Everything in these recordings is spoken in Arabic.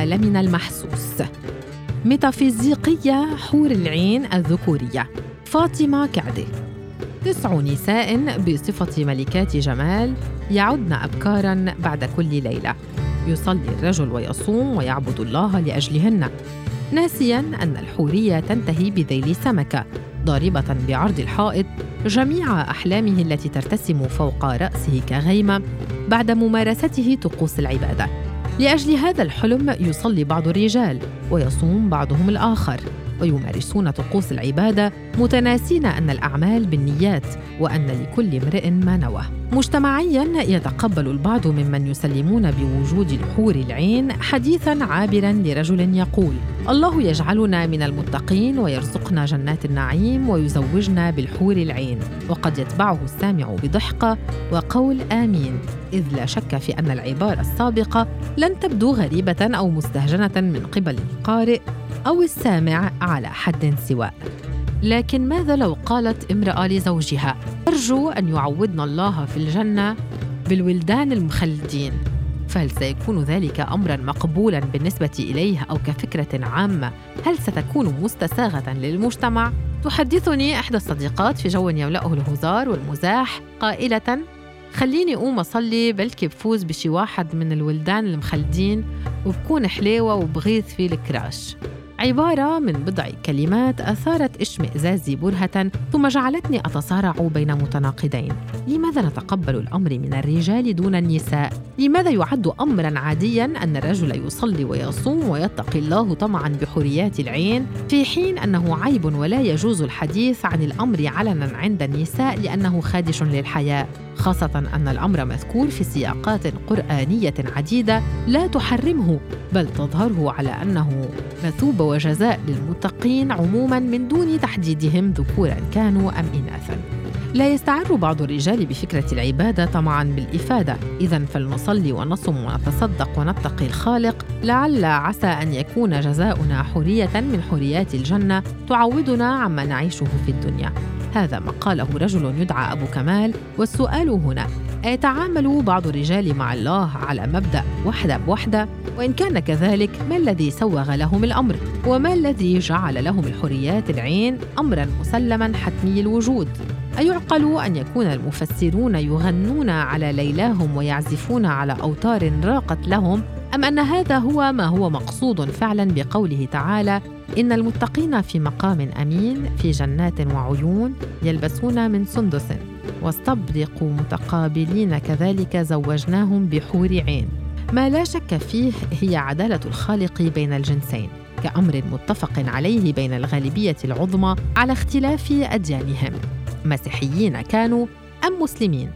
عالمنا المحسوس. ميتافيزيقية حور العين الذكورية. فاطمة كعدة. تسع نساء بصفة ملكات جمال يعدن أبكارا بعد كل ليلة. يصلي الرجل ويصوم ويعبد الله لأجلهن. ناسيا أن الحورية تنتهي بذيل سمكة. ضاربة بعرض الحائط جميع أحلامه التي ترتسم فوق رأسه كغيمة. بعد ممارسته طقوس العبادة. لأجل هذا الحلم يصلي بعض الرجال ويصوم بعضهم الآخر. ويمارسون طقوس العبادة متناسين أن الأعمال بالنيات وأن لكل امرئ ما نوى. مجتمعيا يتقبل البعض ممن يسلمون بوجود الحور العين حديثا عابرا لرجل يقول الله يجعلنا من المتقين ويرزقنا جنات النعيم ويزوجنا بالحور العين وقد يتبعه السامع بضحكه وقول آمين إذ لا شك في أن العبارة السابقة لن تبدو غريبة أو مستهجنة من قبل القارئ أو السامع على حد سواء لكن ماذا لو قالت امرأة لزوجها؟ أرجو أن يعوضنا الله في الجنة بالولدان المخلدين. فهل سيكون ذلك امرا مقبولا بالنسبة إليه أو كفكرة عامة؟ هل ستكون مستساغة للمجتمع؟ تحدثني إحدى الصديقات في جو يملأه الهزار والمزاح قائلة خليني أقوم أصلي بلكي بفوز بشي واحد من الولدان المخلدين وبكون حليوة وبغيث في الكراش. عبارة من بضع كلمات أثارت اشمئزازي برهة ثم جعلتني أتصارع بين متناقضين لماذا نتقبل الأمر من الرجال دون النساء؟ لماذا يعد أمرا عاديا أن الرجل يصلي ويصوم ويتقي الله طمعا بحريات العين في حين أنه عيب ولا يجوز الحديث عن الأمر علنا عند النساء لأنه خادش للحياء خاصة أن الأمر مذكور في سياقات قرآنية عديدة لا تحرمه بل تظهره على أنه مثوبة وجزاء للمتقين عموما من دون تحديدهم ذكورا كانوا أم اناثا. لا يستعر بعض الرجال بفكرة العبادة طمعا بالإفادة. إذا فلنصلي ونصم ونتصدق ونتقي الخالق. لعل عسى أن يكون جزاؤنا حرية من حريات الجنة تعوضنا عما نعيشه في الدنيا. هذا ما قاله رجل يدعى أبو كمال والسؤال هنا أيتعامل بعض الرجال مع الله على مبدأ وحدة بوحدة؟ وإن كان كذلك ما الذي سوغ لهم الأمر؟ وما الذي جعل لهم الحريات العين أمرا مسلما حتمي الوجود؟ أيعقل أن يكون المفسرون يغنون على ليلاهم ويعزفون على أوتار راقت لهم أم أن هذا هو ما هو مقصود فعلا بقوله تعالى إن المتقين في مقام أمين في جنات وعيون يلبسون من سندس واستبرقوا متقابلين كذلك زوجناهم بحور عين. ما لا شك فيه هي عدالة الخالق بين الجنسين كأمر متفق عليه بين الغالبية العظمى على اختلاف أديانهم. مسيحيين كانوا أم مسلمين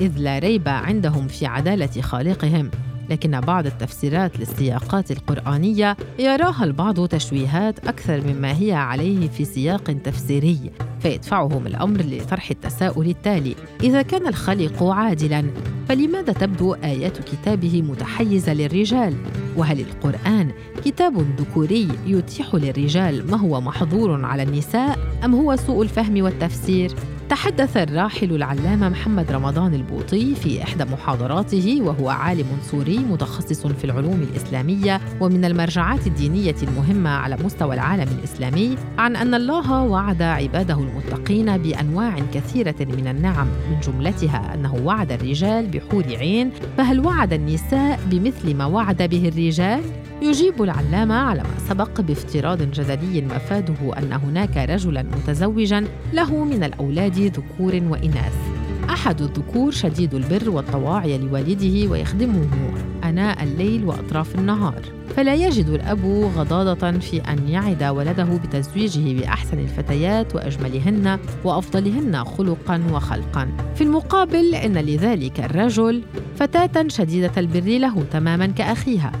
إذ لا ريب عندهم في عدالة خالقهم. لكن بعض التفسيرات للسياقات القرآنية يراها البعض تشويهات أكثر مما هي عليه في سياق تفسيري فيدفعهم الأمر لطرح التساؤل التالي إذا كان الخالق عادلاً فلماذا تبدو آيات كتابه متحيزة للرجال؟ وهل القرآن كتاب ذكوري يتيح للرجال ما هو محظور على النساء أم هو سوء الفهم والتفسير؟ تحدث الراحل العلامة محمد رمضان البوطي في إحدى محاضراته وهو عالم سوري متخصص في العلوم الإسلامية ومن المرجعات الدينية المهمة على مستوى العالم الإسلامي عن أن الله وعد عباده المتقين بأنواع كثيرة من النعم من جملتها أنه وعد الرجال بحور عين فهل وعد النساء بمثل ما وعد به الرجال؟ يجيب العلامة على ما سبق بافتراض جدلي مفاده أن هناك رجلا متزوجا له من الأولاد ذكور وإناث. أحد الذكور شديد البر والطواعي لوالده ويخدمه أناء الليل وأطراف النهار. فلا يجد الأب غضاضة في أن يعد ولده بتزويجه بأحسن الفتيات وأجملهن وأفضلهن خلقا وخلقا. في المقابل إن لذلك الرجل فتاة شديدة البر له تماما كأخيها.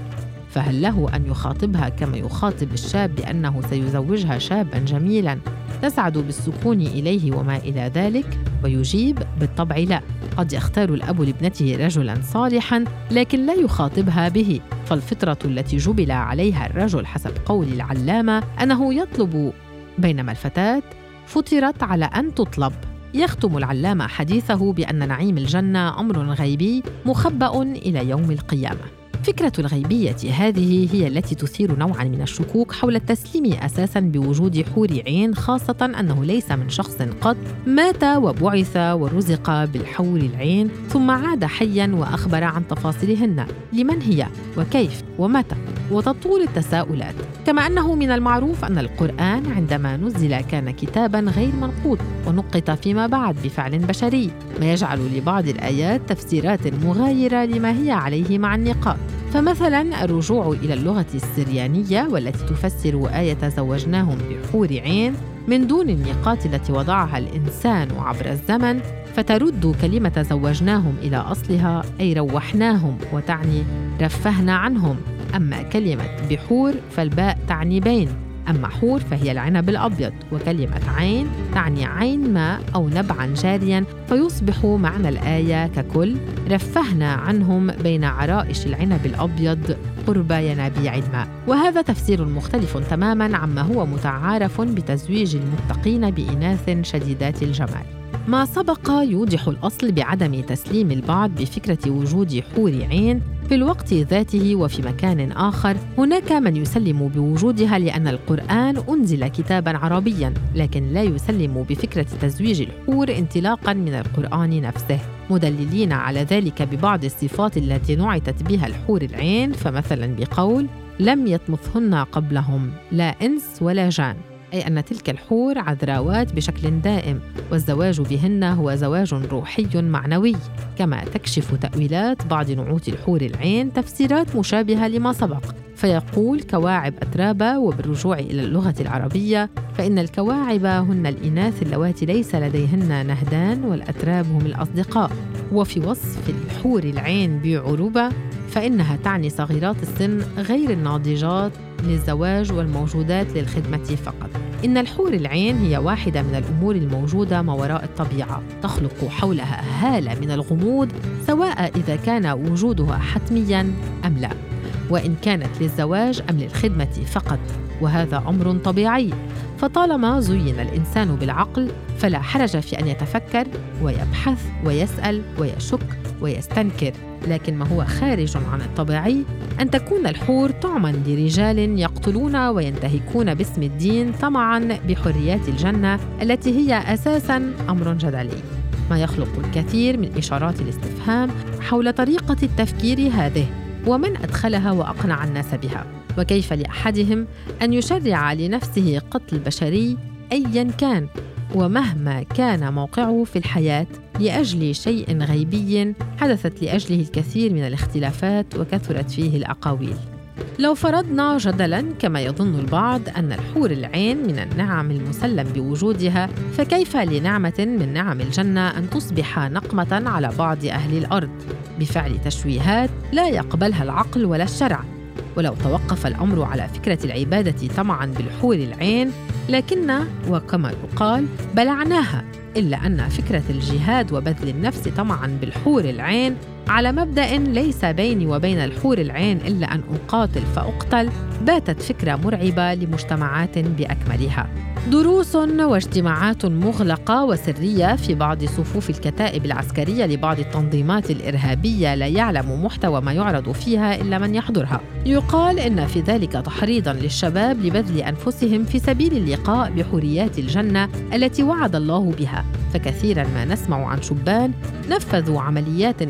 فهل له أن يخاطبها كما يخاطب الشاب بأنه سيزوجها شابا جميلا؟ تسعد بالسكون إليه وما إلى ذلك ويجيب بالطبع لا. قد يختار الأب لابنته رجلا صالحا لكن لا يخاطبها به. فالفطرة التي جبل عليها الرجل حسب قول العلامة أنه يطلب بينما الفتاة فطرت على أن تطلب. يختم العلامة حديثه بأن نعيم الجنة أمر غيبي مخبأ إلى يوم القيامة. فكرة الغيبية هذه هي التي تثير نوعا من الشكوك حول التسليم أساسا بوجود حور عين خاصة أنه ليس من شخص قط مات وبعث ورزق بالحور العين ثم عاد حيا وأخبر عن تفاصيلهن. لمن هي؟ وكيف؟ ومتى؟ وتطول التساؤلات. كما أنه من المعروف أن القرآن عندما نزل كان كتابا غير منقوط ونقط فيما بعد بفعل بشري. ما يجعل لبعض الآيات تفسيرات مغايرة لما هي عليه مع النقاط فمثلا الرجوع إلى اللغة السريانية والتي تفسر آية زوجناهم بحور عين من دون النقاط التي وضعها الإنسان عبر الزمن فترد كلمة زوجناهم إلى أصلها أي روحناهم وتعني رفهنا عنهم. أما كلمة بحور فالباء تعني بين. أما حور فهي العنب الأبيض. وكلمة عين تعني عين ماء أو نبعا جاريا فيصبح معنى الآية ككل رفهنا عنهم بين عرائش العنب الأبيض قرب ينابيع الماء. وهذا تفسير مختلف تماما عما هو متعارف بتزويج المتقين بإناث شديدات الجمال. ما سبق يوضح الأصل بعدم تسليم البعض بفكرة وجود حور عين في الوقت ذاته وفي مكان آخر. هناك من يسلم بوجودها لأن القرآن أنزل كتابا عربيا لكن لا يسلم بفكرة تزويج الحور انطلاقا من القرآن نفسه. مدللين على ذلك ببعض الصفات التي نعتت بها الحور العين فمثلا بقول لم يطمثهن قبلهم لا إنس ولا جان. أي أن تلك الحور عذراوات بشكل دائم والزواج بهن هو زواج روحي معنوي. كما تكشف تأويلات بعض نعوت الحور العين تفسيرات مشابهة لما سبق. فيقول كواعب أترابة وبالرجوع إلى اللغة العربية فإن الكواعب هن الإناث اللواتي ليس لديهن نهدان والأتراب هم الأصدقاء. وفي وصف الحور العين بعروبة فإنها تعني صغيرات السن غير الناضجات للزواج والموجودات للخدمة فقط. إن الحور العين هي واحدة من الأمور الموجودة ما وراء الطبيعة، تخلق حولها هالة من الغموض سواء إذا كان وجودها حتمياً أم لا. وإن كانت للزواج أم للخدمة فقط، وهذا أمر طبيعي، فطالما زين الإنسان بالعقل فلا حرج في أن يتفكر ويبحث ويسأل ويشك ويستنكر لكن ما هو خارج عن الطبيعي أن تكون الحور طعما لرجال يقتلون وينتهكون باسم الدين طمعا بحريات الجنة التي هي أساسا أمر جدلي. ما يخلق الكثير من إشارات الاستفهام حول طريقة التفكير هذه ومن أدخلها وأقنع الناس بها. وكيف لأحدهم أن يشرع لنفسه قتل بشري أيا كان؟ ومهما كان موقعه في الحياة لأجل شيء غيبي حدثت لأجله الكثير من الاختلافات وكثرت فيه الأقاويل. لو فرضنا جدلا كما يظن البعض أن الحور العين من النعم المسلم بوجودها فكيف لنعمة من نعم الجنة أن تصبح نقمة على بعض أهل الأرض؟ بفعل تشويهات لا يقبلها العقل ولا الشرع. ولو توقف الأمر على فكرة العبادة طمعا بالحور العين لكن وكما يقال بلعناها إلا أن فكرة الجهاد وبذل النفس طمعا بالحور العين على مبدأ ليس بيني وبين الحور العين إلا أن أقاتل فأقتل باتت فكرة مرعبة لمجتمعات بأكملها. دروس واجتماعات مغلقة وسرية في بعض صفوف الكتائب العسكرية لبعض التنظيمات الإرهابية لا يعلم محتوى ما يعرض فيها إلا من يحضرها. يقال إن في ذلك تحريضا للشباب لبذل أنفسهم في سبيل اللقاء بحريات الجنة التي وعد الله بها. فكثيرا ما نسمع عن شبان نفذوا عمليات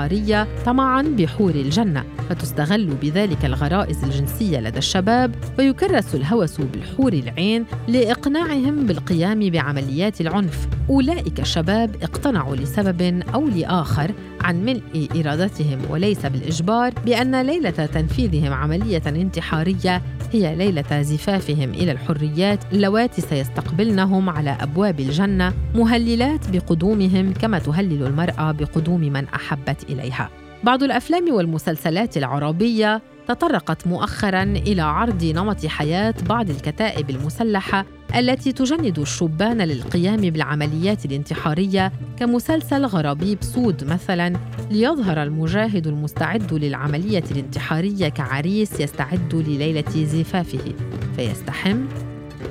انتحاريه طمعا بحور الجنة فتستغل بذلك الغرائز الجنسية لدى الشباب ويكرس الهوس بالحور العين لإقناعهم بالقيام بعمليات العنف. أولئك الشباب اقتنعوا لسبب أو لآخر عن ملء إرادتهم وليس بالإجبار بأن ليلة تنفيذهم عملية انتحارية هي ليلة زفافهم إلى الحريات اللواتي سيستقبلنهم على أبواب الجنة مهللات بقدومهم كما تهلل المرأة بقدوم من أحبت إليها. بعض الأفلام والمسلسلات العربية تطرقت مؤخرا إلى عرض نمط حياة بعض الكتائب المسلحة التي تجند الشبان للقيام بالعمليات الانتحارية كمسلسل غرابيب سود مثلا ليظهر المجاهد المستعد للعملية الانتحارية كعريس يستعد لليلة زفافه. فيستحم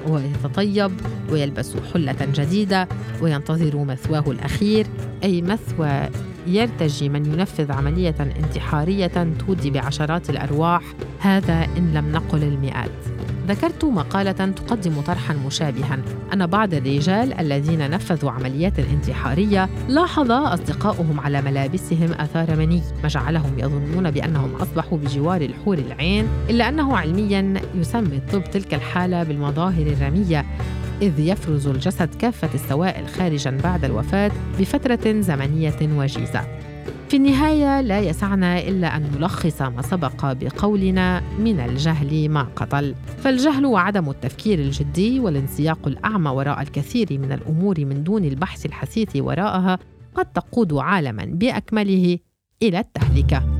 ويتطيب ويلبس حلة جديدة وينتظر مثواه الأخير أي مثوى يرتجي من ينفذ عملية انتحارية تودي بعشرات الأرواح. هذا إن لم نقل المئات. ذكرت مقالة تقدم طرحا مشابها. أن بعض الرجال الذين نفذوا عمليات انتحارية لاحظ أصدقاؤهم على ملابسهم آثار مني ما جعلهم يظنون بأنهم أصبحوا بجوار الحور العين إلا أنه علميا يسمي الطب تلك الحالة بالمظاهر الرمية إذ يفرز الجسد كافة السوائل خارجا بعد الوفاة بفترة زمنية وجيزة. في النهاية لا يسعنا إلا أن نلخص ما سبق بقولنا من الجهل ما قتل. فالجهل وعدم التفكير الجدي والانسياق الأعمى وراء الكثير من الأمور من دون البحث الحثيث وراءها قد تقود عالما بأكمله إلى التهلكة.